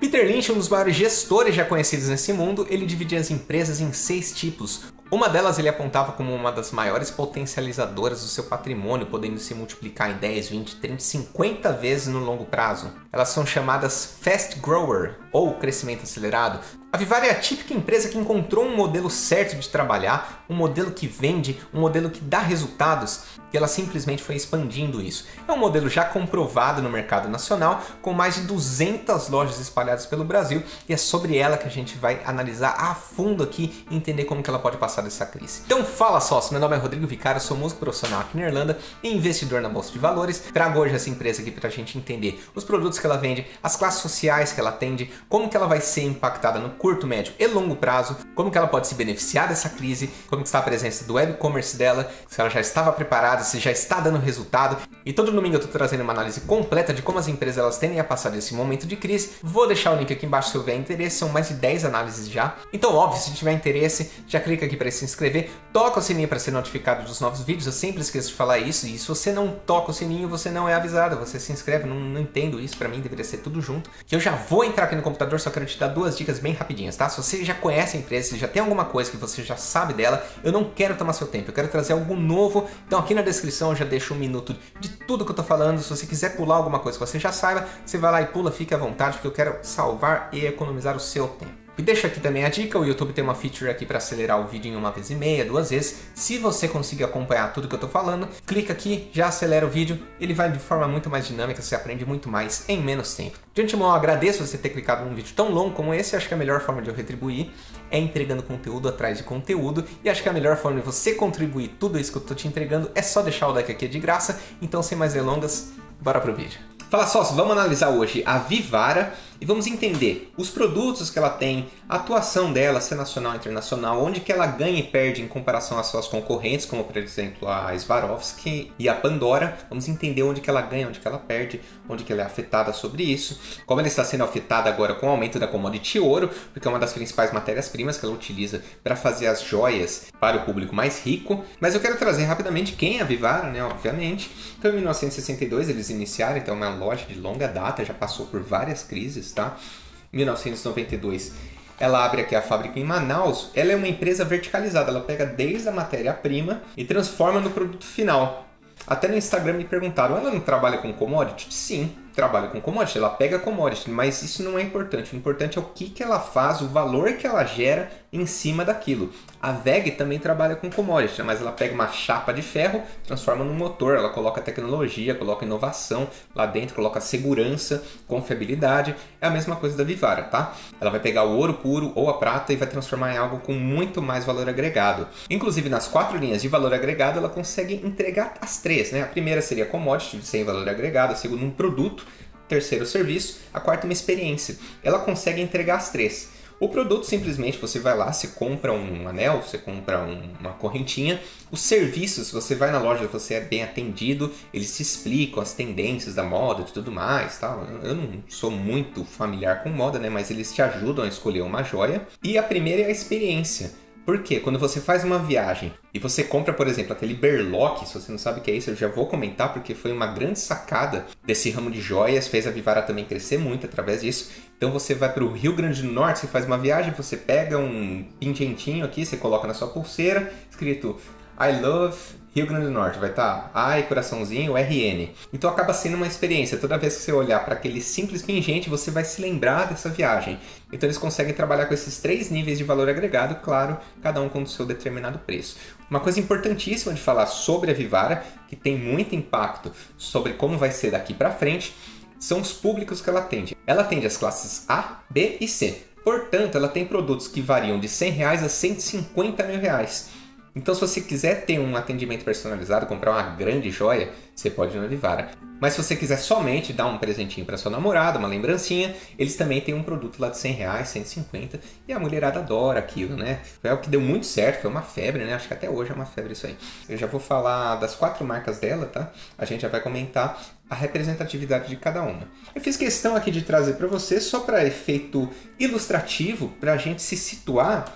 Peter Lynch, um dos maiores gestores já conhecidos nesse mundo, ele dividia as empresas em seis tipos. Uma delas ele apontava como uma das maiores potencializadoras do seu patrimônio, podendo se multiplicar em 10, 20, 30, 50 vezes no longo prazo. Elas são chamadas Fast Grower, ou crescimento acelerado. A Vivara é a típica empresa que encontrou um modelo certo de trabalhar, um modelo que vende, um modelo que dá resultados, e ela simplesmente foi expandindo isso. É um modelo já comprovado no mercado nacional, com mais de 200 lojas espalhadas pelo Brasil, e é sobre ela que a gente vai analisar a fundo aqui e entender como que ela pode passar dessa crise. Então fala sócio, meu nome é Rodrigo Vicário, sou músico profissional aqui na Irlanda e investidor na Bolsa de Valores. Trago hoje essa empresa aqui para a gente entender os produtos que ela vende, as classes sociais que ela atende, como que ela vai ser impactada no curto, médio e longo prazo, como que ela pode se beneficiar dessa crise, como está a presença do web commerce dela, se ela já estava preparada, se já está dando resultado. E todo domingo eu estou trazendo uma análise completa de como as empresas elas tendem a passar desse momento de crise. Vou deixar o link aqui embaixo se houver interesse, são mais de 10 análises já. Então, óbvio, se tiver interesse, já clica aqui para se inscrever, toca o sininho para ser notificado dos novos vídeos. Eu sempre esqueço de falar isso, e se você não toca o sininho, você não é avisado, você se inscreve, não, não entendo isso, para mim deveria ser tudo junto. Que eu já vou entrar aqui no computador, só quero te dar duas dicas bem rapidinhas, tá? Se você já conhece a empresa, se já tem alguma coisa que você já sabe dela, eu não quero tomar seu tempo, eu quero trazer algo novo. Então aqui na descrição eu já deixo um minuto de tudo que eu tô falando. Se você quiser pular alguma coisa que você já saiba, você vai lá e pula, fique à vontade, porque eu quero salvar e economizar o seu tempo. E deixa aqui também a dica, o YouTube tem uma feature aqui para acelerar o vídeo em uma vez e meia, duas vezes. Se você conseguir acompanhar tudo que eu estou falando, clica aqui, já acelera o vídeo, ele vai de forma muito mais dinâmica, você aprende muito mais em menos tempo. De antemão, eu agradeço você ter clicado num vídeo tão longo como esse, acho que a melhor forma de eu retribuir é entregando conteúdo atrás de conteúdo, e acho que a melhor forma de você contribuir tudo isso que eu estou te entregando é só deixar o like aqui de graça, então sem mais delongas, bora pro vídeo. Fala sócio, vamos analisar hoje a Vivara e vamos entender os produtos que ela tem, a atuação dela, se é nacional ou internacional, onde que ela ganha e perde em comparação às suas concorrentes, como por exemplo a Swarovski e a Pandora. Vamos entender onde que ela ganha, onde que ela perde, onde que ela é afetada sobre isso, como ela está sendo afetada agora com o aumento da commodity ouro, porque é uma das principais matérias-primas que ela utiliza para fazer as joias para o público mais rico. Mas eu quero trazer rapidamente quem é a Vivara, né, obviamente. Então em 1962 eles iniciaram, então é uma loja de longa data, já passou por várias crises tá? 1992 ela abre aqui a fábrica em Manaus. Ela é uma empresa verticalizada, ela pega desde a matéria-prima e transforma no produto final. Até no Instagram me perguntaram, ela não trabalha com commodity? Sim, trabalha com commodity, ela pega commodity, mas isso não é importante. O importante é o que, que ela faz, o valor que ela gera em cima daquilo. A VEG também trabalha com commodity, mas ela pega uma chapa de ferro, transforma num motor, ela coloca tecnologia, coloca inovação lá dentro, coloca segurança, confiabilidade. É a mesma coisa da Vivara, tá? Ela vai pegar o ouro puro ou a prata e vai transformar em algo com muito mais valor agregado. Inclusive nas quatro linhas de valor agregado, ela consegue entregar as três, né? A primeira seria commodity, sem valor agregado, a segunda um produto, terceiro serviço, a quarta uma experiência. Ela consegue entregar as três. O produto simplesmente você vai lá, você compra um anel, você compra um, uma correntinha. Os serviços, você vai na loja, você é bem atendido, eles te explicam as tendências da moda e tudo mais, tal. Eu não sou muito familiar com moda, né, mas eles te ajudam a escolher uma joia. E a primeira é a experiência. Porque quando você faz uma viagem e você compra, por exemplo, aquele berlock, se você não sabe o que é isso, eu já vou comentar porque foi uma grande sacada desse ramo de joias, fez a Vivara também crescer muito através disso. Então você vai para o Rio Grande do Norte, você faz uma viagem, você pega um pingentinho aqui, você coloca na sua pulseira, escrito I love Rio Grande do Norte, vai estar tá e coraçãozinho, RN. Então acaba sendo uma experiência. Toda vez que você olhar para aquele simples pingente, você vai se lembrar dessa viagem. Então eles conseguem trabalhar com esses três níveis de valor agregado, claro, cada um com o seu determinado preço. Uma coisa importantíssima de falar sobre a Vivara, que tem muito impacto sobre como vai ser daqui para frente, são os públicos que ela atende. Ela atende as classes A, B e C. Portanto, ela tem produtos que variam de 100 reais a 150 mil reais. Então, se você quiser ter um atendimento personalizado, comprar uma grande joia, você pode ir na Vivara. Mas se você quiser somente dar um presentinho para sua namorada, uma lembrancinha, eles também têm um produto lá de 100 reais, 150, e a mulherada adora aquilo, né? Foi o que deu muito certo, foi uma febre, né? Acho que até hoje é uma febre isso aí. Eu já vou falar das quatro marcas dela, tá? A gente já vai comentar a representatividade de cada uma. Eu fiz questão aqui de trazer para você só para efeito ilustrativo, para a gente se situar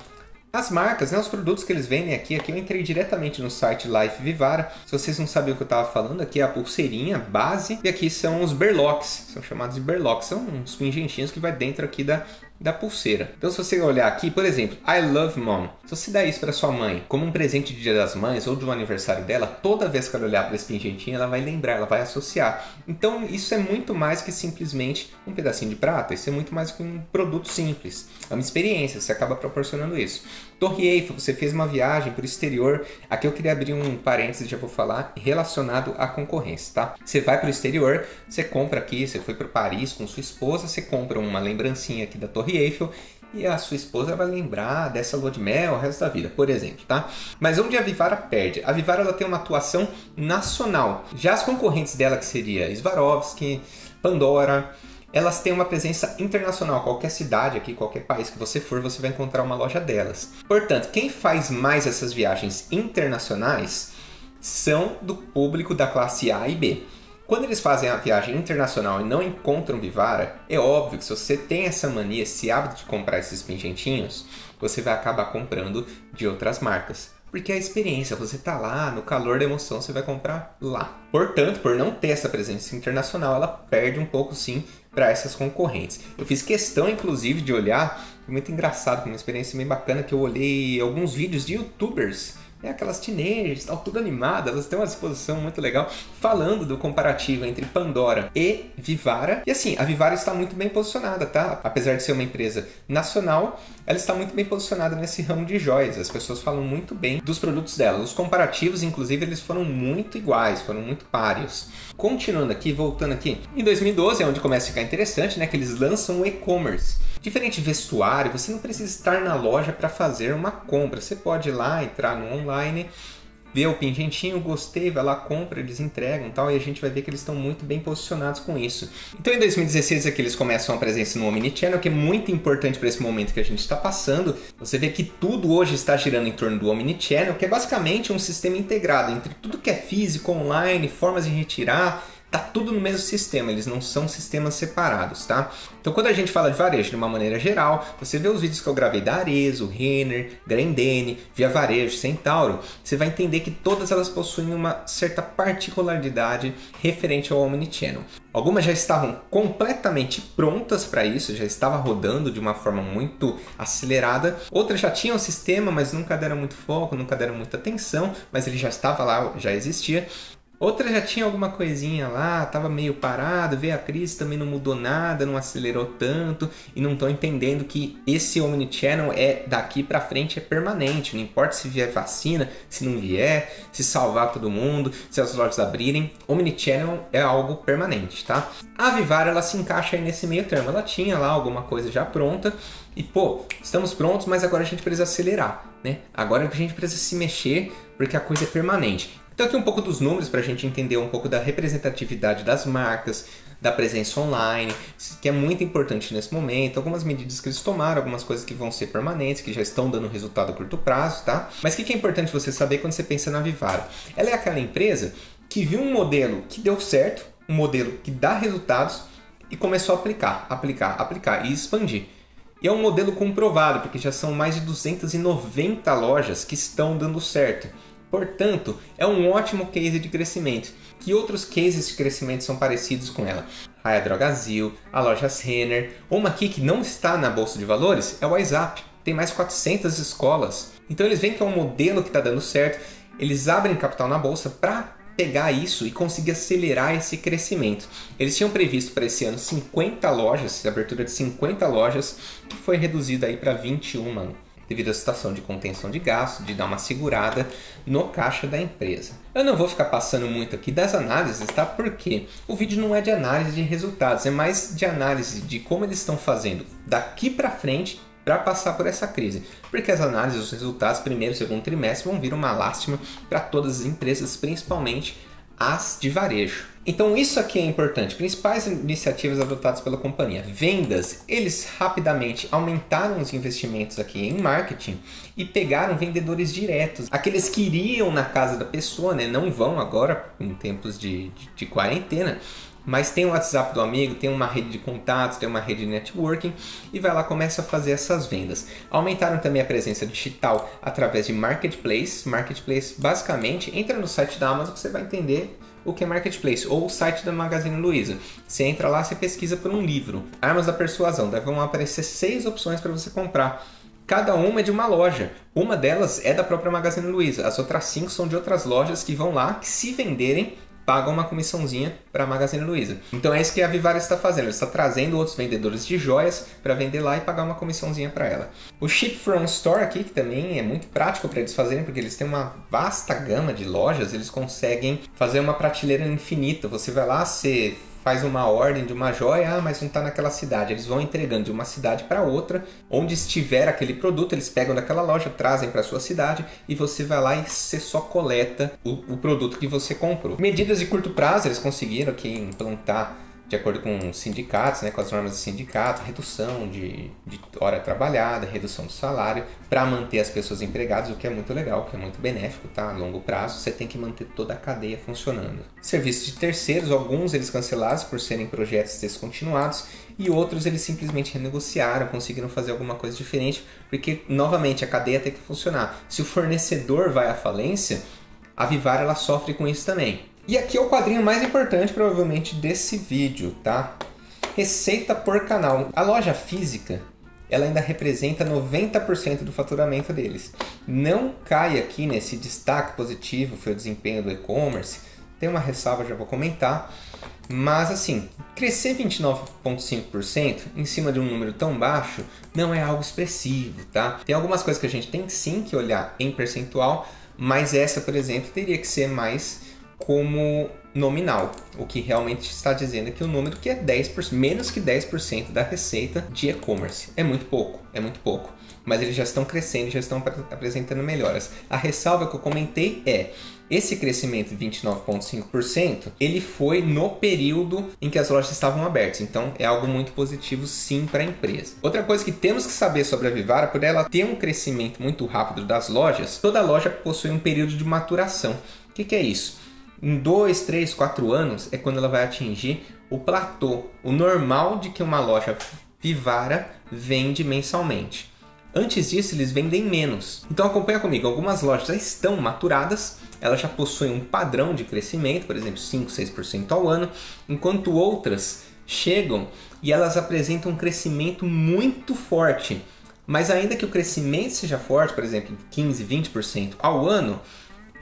As marcas, né, os produtos que eles vendem aqui, aqui eu entrei diretamente no site Life Vivara. Se vocês não sabiam o que eu estava falando, aqui é a pulseirinha base e aqui são os berlocks, são chamados de berlocks, são uns pingentinhos que vai dentro aqui da, da pulseira. Então, se você olhar aqui, por exemplo, I love mom. Se você der isso para sua mãe como um presente de Dia das Mães ou do aniversário dela, toda vez que ela olhar para esse pingentinho, ela vai lembrar, ela vai associar. Então, isso é muito mais que simplesmente um pedacinho de prata. Isso é muito mais que um produto simples. É uma experiência, você acaba proporcionando isso. Torre Eiffel, você fez uma viagem para o exterior. Aqui eu queria abrir um parênteses, já vou falar, relacionado à concorrência, tá? Você vai para o exterior, você compra aqui, você foi para Paris com sua esposa, você compra uma lembrancinha aqui da Torre Eiffel e a sua esposa vai lembrar dessa lua de mel o resto da vida, por exemplo, tá? Mas onde a Vivara perde? A Vivara ela tem uma atuação nacional. Já as concorrentes dela, que seria Swarovski, Pandora, elas têm uma presença internacional. Qualquer cidade aqui, qualquer país que você for, você vai encontrar uma loja delas. Portanto, quem faz mais essas viagens internacionais são do público da classe A e B. Quando eles fazem a viagem internacional e não encontram Vivara, é óbvio que se você tem essa mania, esse hábito de comprar esses pingentinhos, você vai acabar comprando de outras marcas. Porque é a experiência, você tá lá, no calor da emoção, você vai comprar lá. Portanto, por não ter essa presença internacional, ela perde um pouco sim para essas concorrentes. Eu fiz questão, inclusive, de olhar, foi muito engraçado, uma experiência bem bacana, que eu olhei alguns vídeos de youtubers é aquelas teenagers, tal, tudo animadas, elas têm uma exposição muito legal falando do comparativo entre Pandora e Vivara. E assim, a Vivara está muito bem posicionada, tá? Apesar de ser uma empresa nacional, ela está muito bem posicionada nesse ramo de joias. As pessoas falam muito bem dos produtos dela. Os comparativos, inclusive, eles foram muito iguais, foram muito páreos. Continuando aqui, voltando aqui, em 2012 é onde começa a ficar interessante, né? Que eles lançam o e-commerce. Diferente vestuário, você não precisa estar na loja para fazer uma compra. Você pode ir lá, entrar no online, ver o pingentinho, gostei, vai lá, compra, eles entregam tal, e a gente vai ver que eles estão muito bem posicionados com isso. Então em 2016 aqui eles começam a presença no Omnichannel, que é muito importante para esse momento que a gente está passando. Você vê que tudo hoje está girando em torno do Omnichannel, que é basicamente um sistema integrado entre tudo que é físico, online, formas de retirar, tá tudo no mesmo sistema, eles não são sistemas separados, tá? Então quando a gente fala de varejo de uma maneira geral, você vê os vídeos que eu gravei da Arezzo, Renner, Grendene, Via Varejo, Centauro, você vai entender que todas elas possuem uma certa particularidade referente ao Omnichannel. Algumas já estavam completamente prontas para isso, já estava rodando de uma forma muito acelerada. Outras já tinham o sistema, mas nunca deram muito foco, nunca deram muita atenção, mas ele já estava lá, já existia. Outra já tinha alguma coisinha lá, tava meio parado, veio a crise, também não mudou nada, não acelerou tanto e não estão entendendo que esse omnichannel é daqui para frente é permanente, não importa se vier vacina, se não vier, se salvar todo mundo, se as lojas abrirem, omnichannel é algo permanente, tá? A Vivar ela se encaixa aí nesse meio termo, ela tinha lá alguma coisa já pronta e pô, estamos prontos, mas agora a gente precisa acelerar, né? Agora a gente precisa se mexer porque a coisa é permanente. Então aqui um pouco dos números para a gente entender um pouco da representatividade das marcas, da presença online, que é muito importante nesse momento, algumas medidas que eles tomaram, algumas coisas que vão ser permanentes, que já estão dando resultado a curto prazo, tá? Mas o que é importante você saber quando você pensa na Vivara? Ela é aquela empresa que viu um modelo que deu certo, um modelo que dá resultados e começou a aplicar, aplicar, aplicar e expandir. E é um modelo comprovado, porque já são mais de 290 lojas que estão dando certo. Portanto, é um ótimo case de crescimento. Que outros cases de crescimento são parecidos com ela? A Drogazil, a loja Renner, uma aqui que não está na bolsa de valores é o WhatsApp. Tem mais 400 escolas. Então eles veem que é um modelo que está dando certo. Eles abrem capital na bolsa para pegar isso e conseguir acelerar esse crescimento. Eles tinham previsto para esse ano 50 lojas, abertura de 50 lojas, que foi reduzido aí para 21 devido à situação de contenção de gastos, de dar uma segurada no caixa da empresa. Eu não vou ficar passando muito aqui das análises, tá? Porque o vídeo não é de análise de resultados, é mais de análise de como eles estão fazendo daqui para frente para passar por essa crise. Porque as análises, os resultados, primeiro e segundo trimestre, vão vir uma lástima para todas as empresas, principalmente as de varejo. Então isso aqui é importante. Principais iniciativas adotadas pela companhia. Vendas. Eles rapidamente aumentaram os investimentos aqui em marketing e pegaram vendedores diretos. Aqueles que iriam na casa da pessoa, né? Não vão agora em tempos de, de, de quarentena mas tem o WhatsApp do amigo, tem uma rede de contatos, tem uma rede de networking e vai lá começa a fazer essas vendas. Aumentaram também a presença digital através de marketplace. Marketplace basicamente entra no site da Amazon você vai entender o que é marketplace ou o site da Magazine Luiza. Você entra lá, você pesquisa por um livro, Armas da Persuasão, daí vão aparecer seis opções para você comprar. Cada uma é de uma loja. Uma delas é da própria Magazine Luiza. As outras cinco são de outras lojas que vão lá, que se venderem, pagam uma comissãozinha para a Magazine Luiza. Então é isso que a Vivara está fazendo, está trazendo outros vendedores de joias para vender lá e pagar uma comissãozinha para ela. O Ship From Store aqui, que também é muito prático para eles fazerem, porque eles têm uma vasta gama de lojas, eles conseguem fazer uma prateleira infinita. Você vai lá, você faz uma ordem de uma joia, ah, mas não está naquela cidade. Eles vão entregando de uma cidade para outra, onde estiver aquele produto, eles pegam daquela loja, trazem para sua cidade e você vai lá e você só coleta o, o produto que você comprou. Medidas de curto prazo, eles conseguiram aqui implantar de acordo com os sindicatos, né, com as normas do sindicato, redução de, de hora trabalhada, redução do salário, para manter as pessoas empregadas, o que é muito legal, o que é muito benéfico, tá? A longo prazo, você tem que manter toda a cadeia funcionando. Serviços de terceiros, alguns eles cancelados por serem projetos descontinuados e outros eles simplesmente renegociaram, conseguiram fazer alguma coisa diferente, porque novamente a cadeia tem que funcionar. Se o fornecedor vai à falência, a Vivar ela sofre com isso também. E aqui é o quadrinho mais importante provavelmente desse vídeo, tá? Receita por canal. A loja física, ela ainda representa 90% do faturamento deles. Não cai aqui nesse destaque positivo, foi o desempenho do e-commerce. Tem uma ressalva, já vou comentar. Mas assim, crescer 29,5% em cima de um número tão baixo não é algo expressivo, tá? Tem algumas coisas que a gente tem sim que olhar em percentual, mas essa, por exemplo, teria que ser mais como nominal, o que realmente está dizendo aqui o número que é 10%, menos que 10% da receita de e-commerce. É muito pouco, é muito pouco. Mas eles já estão crescendo, já estão apresentando melhoras. A ressalva que eu comentei é esse crescimento de 29,5%, ele foi no período em que as lojas estavam abertas, então é algo muito positivo sim para a empresa. Outra coisa que temos que saber sobre a Vivara, por ela ter um crescimento muito rápido das lojas, toda loja possui um período de maturação. O que, que é isso? Em 2, 3, 4 anos é quando ela vai atingir o platô, o normal de que uma loja Vivara vende mensalmente. Antes disso, eles vendem menos. Então acompanha comigo, algumas lojas já estão maturadas, elas já possuem um padrão de crescimento, por exemplo, 5, 6% ao ano, enquanto outras chegam e elas apresentam um crescimento muito forte. Mas ainda que o crescimento seja forte, por exemplo, 15, 20% ao ano,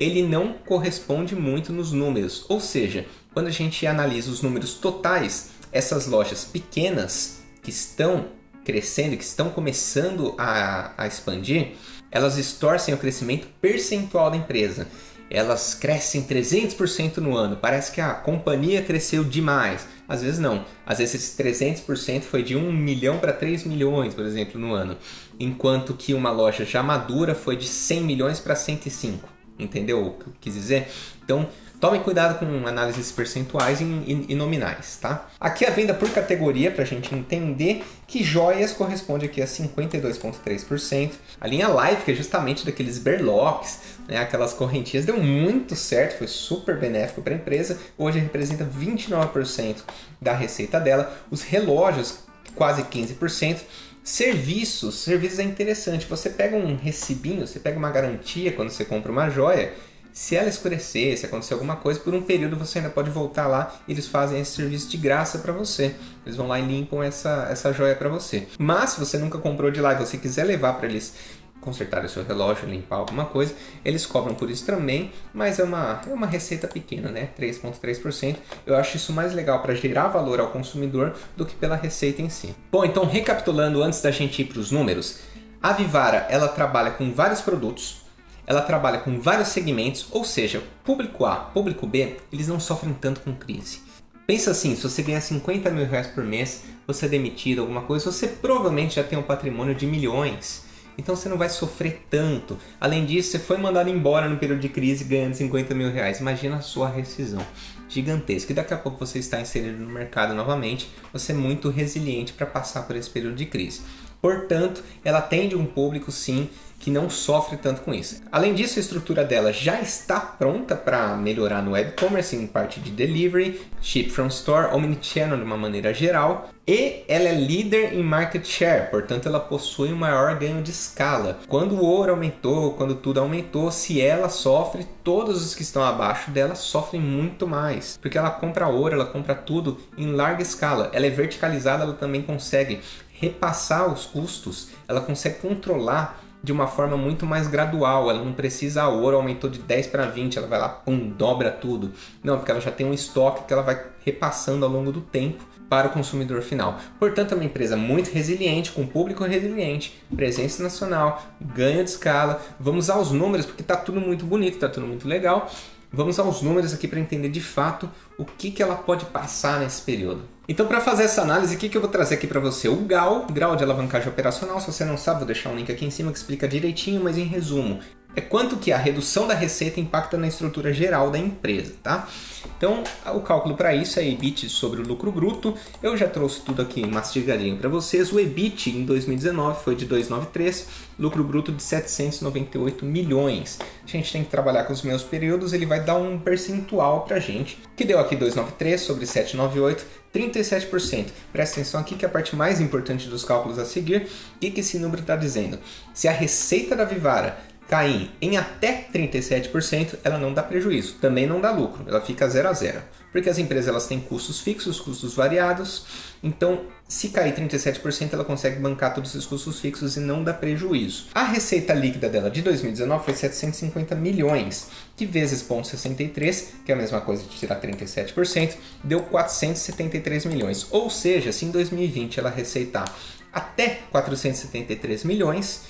ele não corresponde muito nos números. Ou seja, quando a gente analisa os números totais, essas lojas pequenas que estão crescendo, que estão começando a, a expandir, elas distorcem o crescimento percentual da empresa. Elas crescem 300% no ano. Parece que a companhia cresceu demais. Às vezes não. Às vezes esse 300% foi de 1 milhão para 3 milhões, por exemplo, no ano. Enquanto que uma loja já madura foi de 100 milhões para 105 entendeu o que eu quis dizer? Então, tome cuidado com análises percentuais e, nominais, tá? Aqui a venda por categoria, para a gente entender que joias corresponde aqui a 52,3%. A linha Life, que é justamente daqueles berlocks, né, aquelas correntinhas, deu muito certo, foi super benéfico para a empresa. Hoje representa 29% da receita dela. Os relógios, quase 15%. Serviços, serviços é interessante. Você pega um recibinho, você pega uma garantia quando você compra uma joia. Se ela escurecer, se acontecer alguma coisa, por um período você ainda pode voltar lá eles fazem esse serviço de graça para você. Eles vão lá e limpam essa, essa joia para você. Mas se você nunca comprou de lá e você quiser levar para eles consertar o seu relógio, limpar alguma coisa, eles cobram por isso também, mas é uma, é uma receita pequena, né? 3,3%. Eu acho isso mais legal para gerar valor ao consumidor do que pela receita em si. Bom, então recapitulando antes da gente ir para os números, a Vivara ela trabalha com vários produtos, ela trabalha com vários segmentos, ou seja, público A, público B, eles não sofrem tanto com crise. Pensa assim, se você ganhar 50 mil reais por mês, você é demitido, alguma coisa, você provavelmente já tem um patrimônio de milhões então você não vai sofrer tanto. Além disso, você foi mandado embora no período de crise ganhando 50 mil reais. Imagina a sua rescisão gigantesca. E daqui a pouco você está inserido no mercado novamente. Você é muito resiliente para passar por esse período de crise. Portanto, ela atende um público sim que não sofre tanto com isso. Além disso, a estrutura dela já está pronta para melhorar no e-commerce em parte de delivery, ship from store, omnichannel de uma maneira geral, e ela é líder em market share, portanto ela possui um maior ganho de escala. Quando o ouro aumentou, quando tudo aumentou, se ela sofre, todos os que estão abaixo dela sofrem muito mais, porque ela compra ouro, ela compra tudo em larga escala. Ela é verticalizada, ela também consegue repassar os custos, ela consegue controlar de uma forma muito mais gradual. Ela não precisa, a ouro aumentou de 10 para 20, ela vai lá, pum, dobra tudo. Não, porque ela já tem um estoque que ela vai repassando ao longo do tempo para o consumidor final. Portanto, é uma empresa muito resiliente, com público resiliente, presença nacional, ganho de escala. Vamos aos números, porque está tudo muito bonito, está tudo muito legal. Vamos aos números aqui para entender de fato o que, que ela pode passar nesse período. Então, para fazer essa análise, o que, que eu vou trazer aqui para você? O GAL, grau de alavancagem operacional. Se você não sabe, vou deixar um link aqui em cima que explica direitinho, mas em resumo, é quanto que a redução da receita impacta na estrutura geral da empresa, tá? Então, o cálculo para isso é EBIT sobre o lucro bruto. Eu já trouxe tudo aqui mastigadinho para vocês. O EBIT em 2019 foi de 293, lucro bruto de 798 milhões. A gente tem que trabalhar com os meus períodos, ele vai dar um percentual para gente, que deu aqui 293 sobre 798, 37%. Presta atenção aqui que é a parte mais importante dos cálculos a seguir. O que, que esse número está dizendo? Se a receita da Vivara cair em até 37%, ela não dá prejuízo, também não dá lucro, ela fica zero a zero. Porque as empresas elas têm custos fixos, custos variados, então se cair 37%, ela consegue bancar todos esses custos fixos e não dá prejuízo. A receita líquida dela de 2019 foi 750 milhões, que vezes 0,63, que é a mesma coisa de tirar 37%, deu 473 milhões. Ou seja, se em 2020 ela receitar até 473 milhões,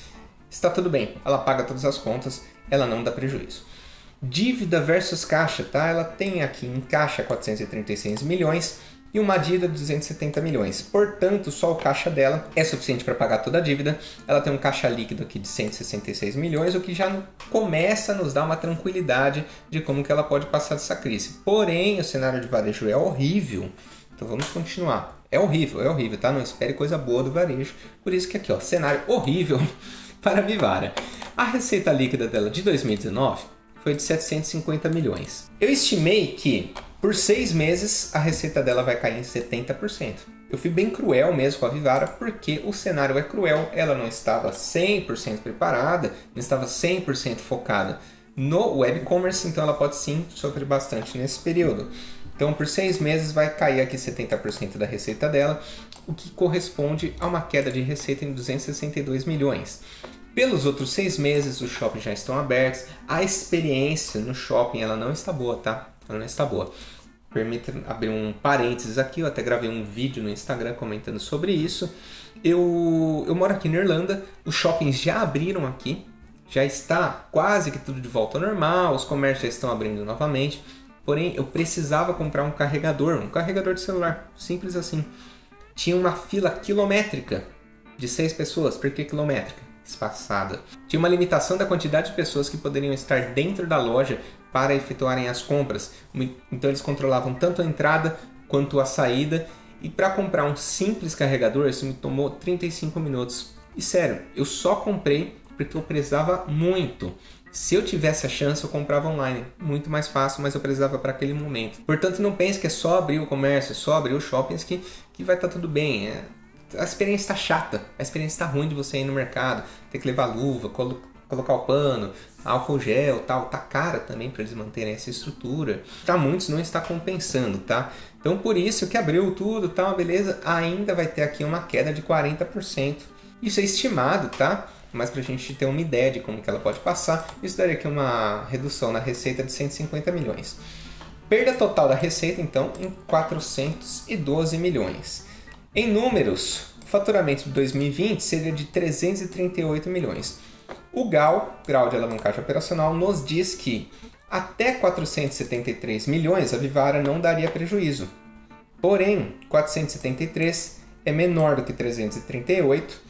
está tudo bem, ela paga todas as contas, ela não dá prejuízo. Dívida versus caixa, tá? Ela tem aqui em caixa 436 milhões e uma dívida de 270 milhões. Portanto, só o caixa dela é suficiente para pagar toda a dívida. Ela tem um caixa líquido aqui de 166 milhões, o que já começa a nos dar uma tranquilidade de como que ela pode passar dessa crise. Porém, o cenário de varejo é horrível. Então vamos continuar. É horrível, é horrível, tá? Não espere coisa boa do varejo. Por isso que aqui, ó, cenário horrível para a Vivara. A receita líquida dela de 2019 foi de 750 milhões. Eu estimei que por seis meses a receita dela vai cair em 70%. Eu fui bem cruel mesmo com a Vivara porque o cenário é cruel, ela não estava 100% preparada, não estava 100% focada no web commerce, então ela pode sim sofrer bastante nesse período. Então, por seis meses vai cair aqui 70% da receita dela, o que corresponde a uma queda de receita em 262 milhões. Pelos outros seis meses, os shoppings já estão abertos. A experiência no shopping ela não está boa, tá? Ela não está boa. Permita abrir um parênteses aqui. Eu até gravei um vídeo no Instagram comentando sobre isso. Eu, eu moro aqui na Irlanda. Os shoppings já abriram aqui. Já está quase que tudo de volta ao normal. Os comércios já estão abrindo novamente. Porém, eu precisava comprar um carregador, um carregador de celular, simples assim. Tinha uma fila quilométrica de seis pessoas. Por que quilométrica? Espaçada. Tinha uma limitação da quantidade de pessoas que poderiam estar dentro da loja para efetuarem as compras. Então eles controlavam tanto a entrada quanto a saída. E para comprar um simples carregador, isso me tomou 35 minutos. E sério, eu só comprei porque eu precisava muito. Se eu tivesse a chance, eu comprava online. Muito mais fácil, mas eu precisava para aquele momento. Portanto, não pense que é só abrir o comércio, é só abrir os shoppings que, que vai estar tá tudo bem. É, a experiência está chata, a experiência está ruim de você ir no mercado, ter que levar luva, colo colocar o pano, álcool gel, tal, tá cara também para eles manterem essa estrutura. Para muitos não está compensando, tá? Então por isso que abriu tudo, tal, beleza, ainda vai ter aqui uma queda de 40%. Isso é estimado, tá? Mas para a gente ter uma ideia de como que ela pode passar, isso daria aqui uma redução na receita de 150 milhões. Perda total da receita, então, em 412 milhões. Em números, o faturamento de 2020 seria de 338 milhões. O GAL, grau de alavancagem operacional, nos diz que até 473 milhões a Vivara não daria prejuízo. Porém, 473 é menor do que 338,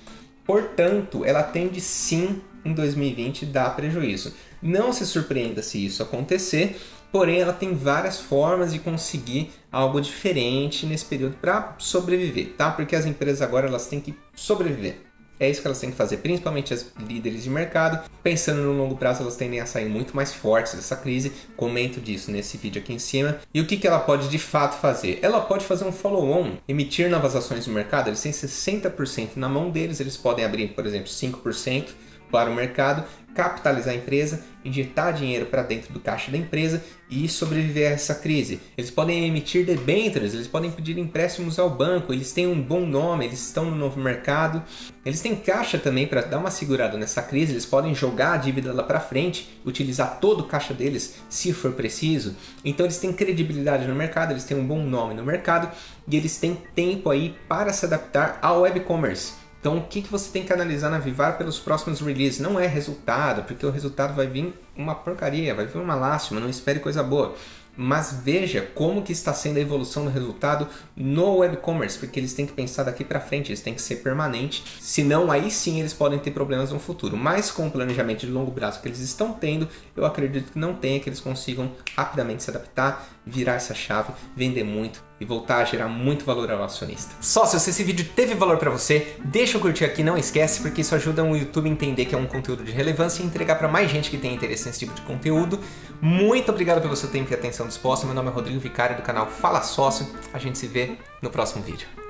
portanto, ela tende sim em 2020 dar prejuízo. Não se surpreenda se isso acontecer, porém ela tem várias formas de conseguir algo diferente nesse período para sobreviver, tá? Porque as empresas agora elas têm que sobreviver. É isso que elas têm que fazer, principalmente as líderes de mercado. Pensando no longo prazo, elas tendem a sair muito mais fortes dessa crise. Comento disso nesse vídeo aqui em cima. E o que, que ela pode de fato fazer? Ela pode fazer um follow-on, emitir novas ações no mercado. Eles têm 60% na mão deles, eles podem abrir, por exemplo, 5% para o mercado, capitalizar a empresa, injetar dinheiro para dentro do caixa da empresa e sobreviver a essa crise. Eles podem emitir debêntures, eles podem pedir empréstimos ao banco, eles têm um bom nome, eles estão no novo mercado, eles têm caixa também para dar uma segurada nessa crise, eles podem jogar a dívida lá para frente, utilizar todo o caixa deles se for preciso. Então eles têm credibilidade no mercado, eles têm um bom nome no mercado e eles têm tempo aí para se adaptar ao web commerce. Então, o que, que você tem que analisar na Vivar pelos próximos releases? Não é resultado, porque o resultado vai vir uma porcaria, vai vir uma lástima, não espere coisa boa mas veja como que está sendo a evolução do resultado no web commerce, porque eles têm que pensar daqui para frente, eles têm que ser permanente, senão aí sim eles podem ter problemas no futuro. Mas com o planejamento de longo prazo que eles estão tendo, eu acredito que não tenha que eles consigam rapidamente se adaptar, virar essa chave, vender muito e voltar a gerar muito valor ao acionista. Só se esse vídeo teve valor para você, deixa eu curtir aqui, não esquece, porque isso ajuda o YouTube a entender que é um conteúdo de relevância e entregar para mais gente que tem interesse nesse tipo de conteúdo. Muito obrigado pelo seu tempo e atenção disposta. Meu nome é Rodrigo Vicário do canal Fala Sócio. A gente se vê no próximo vídeo.